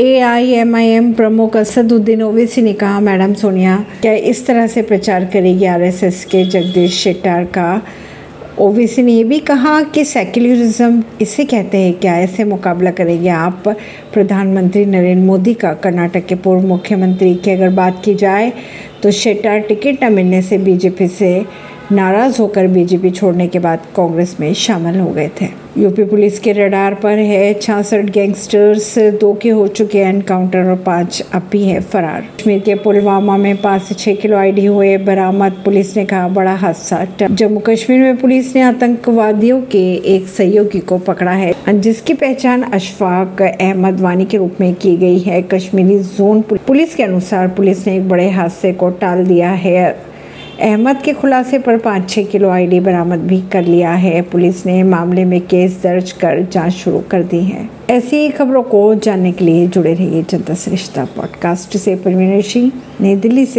AIMIM प्रमुख असदुद्दीन ओवैसी ने कहा, मैडम सोनिया, क्या इस तरह से प्रचार करेगी आरएसएस के जगदीश शेट्टार का? ओवैसी ने यह भी कहा कि सेक्युलरिज्म इसे कहते हैं क्या ऐसे मुकाबला करेंगे आप, प्रधानमंत्री नरेंद्र मोदी का, कर्नाटक के पूर्व मुख्यमंत्री की अगर बात की जाए तो शेट्टार टिकट न मिलने से बीजेपी से नाराज़ होकर बीजेपी छोड़ने के बाद कांग्रेस में शामिल हो गए थे। यूपी पुलिस के रडार पर है छियासठ गैंगस्टर्स दो के हो चुके हैं, एनकाउंटर और पाँच अब भी है फरार। कश्मीर के पुलवामा में पाँच से छह किलो आईडी हुए, बरामद पुलिस ने कहा बड़ा हादसा जम्मू कश्मीर में पुलिस ने आतंकवादियों के एक सहयोगी को पकड़ा है, जिसकी पहचान अशफाक अहमद वानी के रूप में की गई है। कश्मीरी जोन पुलिस के अनुसार पुलिस ने एक बड़े हादसे को टाल दिया है। अहमद के खुलासे पर पाँच छः किलो आईडी बरामद भी कर लिया है। पुलिस ने मामले में केस दर्ज कर जाँच शुरू कर दी है। ऐसी खबरों को जानने के लिए जुड़े रहिए जनता श्रेष्ठता पॉडकास्ट से। परवीन सिंह नई दिल्ली से।